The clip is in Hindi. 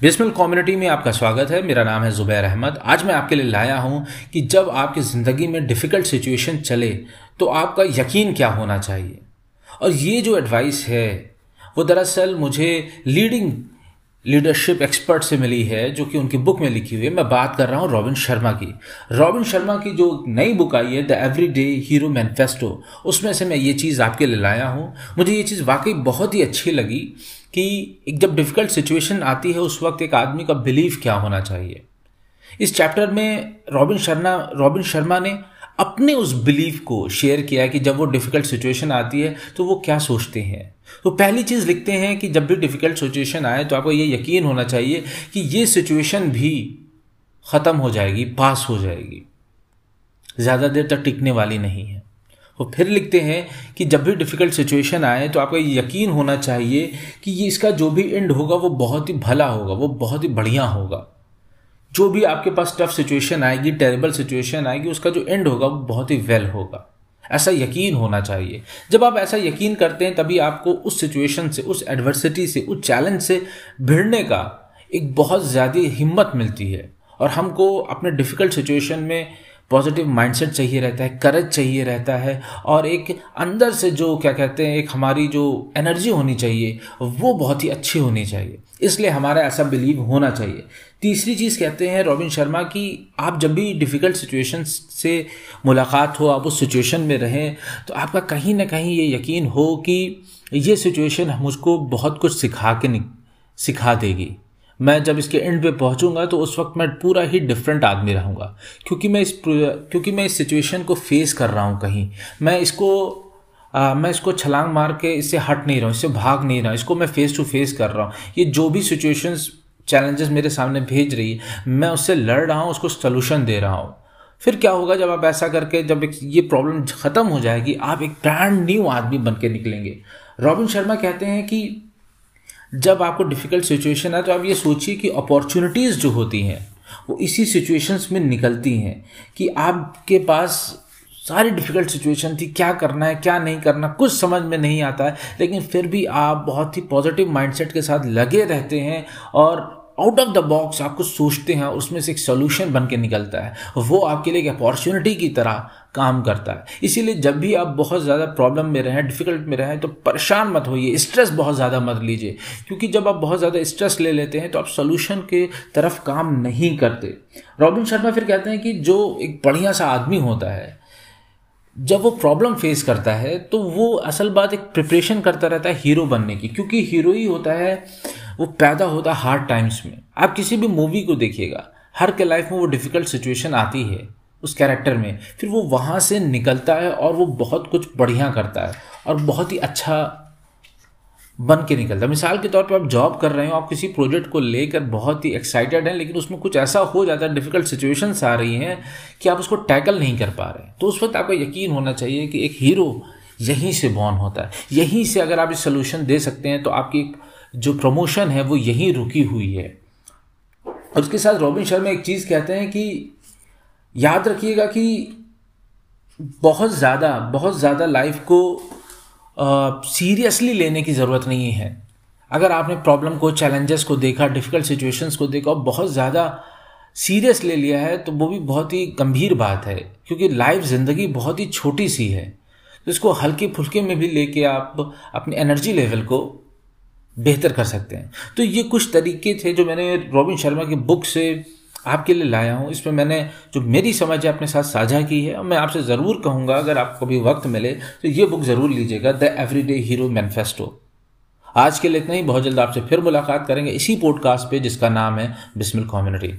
बिस्मिल कम्युनिटी में आपका स्वागत है। मेरा नाम है ज़ुबैर अहमद। आज मैं आपके लिए लाया हूँ कि जब आपकी ज़िंदगी में डिफ़िकल्ट सिचुएशन चले तो आपका यकीन क्या होना चाहिए? और ये जो एडवाइस है, वो दरअसल मुझे लीडिंग लीडरशिप एक्सपर्ट से मिली है, जो कि उनकी बुक में लिखी हुई है। मैं बात कर रहा हूँ रॉबिन शर्मा की। रॉबिन शर्मा की जो नई बुक आई है the every day hero manifesto उसमें से मैं ये चीज़ आपके लिए लाया हूँ। मुझे ये चीज़ वाकई बहुत ही अच्छी लगी कि एक जब डिफ़िकल्ट सिचुएशन आती है, उस वक्त एक आदमी का बिलीव क्या होना चाहिए। इस चैप्टर में रॉबिन शर्मा रॉबिन शर्मा ने अपने उस बिलीफ को शेयर किया कि जब वो डिफ़िकल्ट सिचुएशन आती है तो वो क्या सोचते हैं? तो पहली चीज़ लिखते हैं कि जब भी डिफ़िकल्ट सिचुएशन आए तो आपको ये यकीन होना चाहिए कि ये सिचुएशन भी ख़त्म हो जाएगी पास हो जाएगी। ज़्यादा देर तक टिकने वाली नहीं है। वो फिर लिखते हैं कि जब भी डिफ़िकल्ट सिचुएशन आए तो आपको यकीन होना चाहिए कि ये इसका जो भी एंड होगा, वो बहुत ही भला होगा, वो बहुत ही बढ़िया होगा। जो भी आपके पास टफ सिचुएशन आएगी टेरेबल सिचुएशन आएगी, उसका जो एंड होगा, वो बहुत ही वेल होगा। ऐसा यकीन होना चाहिए। जब आप ऐसा यकीन करते हैं, तभी आपको उस सिचुएशन से, उस एडवर्सिटी से, उस चैलेंज से भिड़ने का एक बहुत ज़्यादा हिम्मत मिलती है। और हमको अपने डिफ़िकल्ट सिचुएशन में पॉजिटिव माइंडसेट चाहिए रहता है करेज चाहिए रहता है और एक अंदर से जो क्या कहते हैं, एक हमारी जो एनर्जी होनी चाहिए, वो बहुत ही अच्छी होनी चाहिए। इसलिए हमारा ऐसा बिलीव होना चाहिए। तीसरी चीज़ कहते हैं रॉबिन शर्मा कि आप जब भी डिफ़िकल्ट सिचुएशन से मुलाकात हो, आप उस सिचुएशन में रहें तो आपका कहीं ना कहीं ये यकीन हो कि ये सिचुएशन मुझको बहुत कुछ सिखा के सिखा देगी। मैं जब इसके एंड पे पहुंचूँगा तो उस वक्त मैं पूरा ही डिफरेंट आदमी रहूँगा। क्योंकि मैं इस क्योंकि मैं इस सिचुएशन को फेस कर रहा हूँ कहीं। मैं इसको आ, मैं इसको छलांग मार के इससे हट नहीं रहा हूँ इससे भाग नहीं रहा हूँ इसको मैं फेस टू फेस कर रहा हूँ। ये जो भी सिचुएशंस चैलेंजेस मेरे सामने भेज रही है मैं उससे लड़ रहा हूँ उसको सोल्यूशन दे रहा हूँ। फिर क्या होगा जब आप ऐसा करके जब एक ये प्रॉब्लम ख़त्म हो जाएगी आप एक ब्रांड न्यू आदमी बन के निकलेंगे। रॉबिन शर्मा कहते हैं कि जब आपको डिफ़िकल्ट सिचुएशन आए तो आप ये सोचिए कि अपॉर्चुनिटीज़ जो होती हैं, वो इसी सिचुएशंस में निकलती हैं कि आपके पास सारी डिफ़िकल्ट सिचुएशन थी, क्या करना है, क्या नहीं करना, कुछ समझ में नहीं आता है, लेकिन फिर भी आप बहुत ही पॉजिटिव माइंडसेट के साथ लगे रहते हैं और आउट ऑफ़ द बॉक्स आप कुछ सोचते हैं, उसमें से एक सोल्यूशन बन के निकलता है। वो आपके लिए एक अपॉर्चुनिटी की तरह काम करता है। इसीलिए जब भी आप बहुत ज़्यादा प्रॉब्लम में रहें डिफ़िकल्ट में रहें तो परेशान मत होइए स्ट्रेस बहुत ज़्यादा मत लीजिए। क्योंकि जब आप बहुत ज़्यादा स्ट्रेस ले लेते हैं तो आप सोल्यूशन के तरफ़ काम नहीं करते। रॉबिन शर्मा फिर कहते हैं कि जो एक बढ़िया सा आदमी होता है, जब वो प्रॉब्लम फेस करता है तो वो असल बात एक प्रिपरेशन करता रहता है हीरो बनने की। क्योंकि हीरो ही होता है वो पैदा होता हार्ड टाइम्स में। आप किसी भी मूवी को देखिएगा, हर के लाइफ में वो डिफ़िकल्ट सिचुएशन आती है उस कैरेक्टर में। फिर वो वहाँ से निकलता है और वो बहुत कुछ बढ़िया करता है और बहुत ही अच्छा बन के निकलता है। मिसाल के तौर पे आप जॉब कर रहे हो, आप किसी प्रोजेक्ट को लेकर बहुत ही एक्साइटेड हैं, लेकिन उसमें कुछ ऐसा हो जाता है डिफ़िकल्ट सिचुएशंस आ रही हैं कि आप उसको टैकल नहीं कर पा रहे। तो उस वक्त आपको यकीन होना चाहिए कि एक हीरो यहीं से बॉर्न होता है। यहीं से अगर आप इस सोल्यूशन दे सकते हैं तो आपकी जो प्रमोशन है, वो यहीं रुकी हुई है। और उसके साथ रॉबिन शर्मा एक चीज़ कहते हैं कि याद रखिएगा कि बहुत ज़्यादा बहुत ज़्यादा लाइफ को सीरियसली लेने की ज़रूरत नहीं है। अगर आपने प्रॉब्लम को चैलेंजेस को देखा डिफ़िकल्ट सिचुएशंस को देखा और बहुत ज़्यादा सीरियस ले लिया है तो वो भी बहुत ही गंभीर बात है। क्योंकि लाइफ ज़िंदगी बहुत ही छोटी सी है। तो इसको हल्के फुल्के में भी लेके आप अपने एनर्जी लेवल को बेहतर कर सकते हैं। तो ये कुछ तरीके थे जो मैंने रॉबिन शर्मा की बुक से आपके लिए लाया हूँ। इसमें मैंने जो मेरी समझ है अपने साथ साझा की है। और मैं आपसे ज़रूर कहूँगा, अगर आपको भी वक्त मिले तो ये बुक ज़रूर लीजिएगा, द एवरीडे हीरो मैनिफेस्टो। आज के लिए इतना ही। बहुत जल्द आपसे फिर मुलाकात करेंगे इसी पॉडकास्ट पे, जिसका नाम है बिस्मिल कम्युनिटी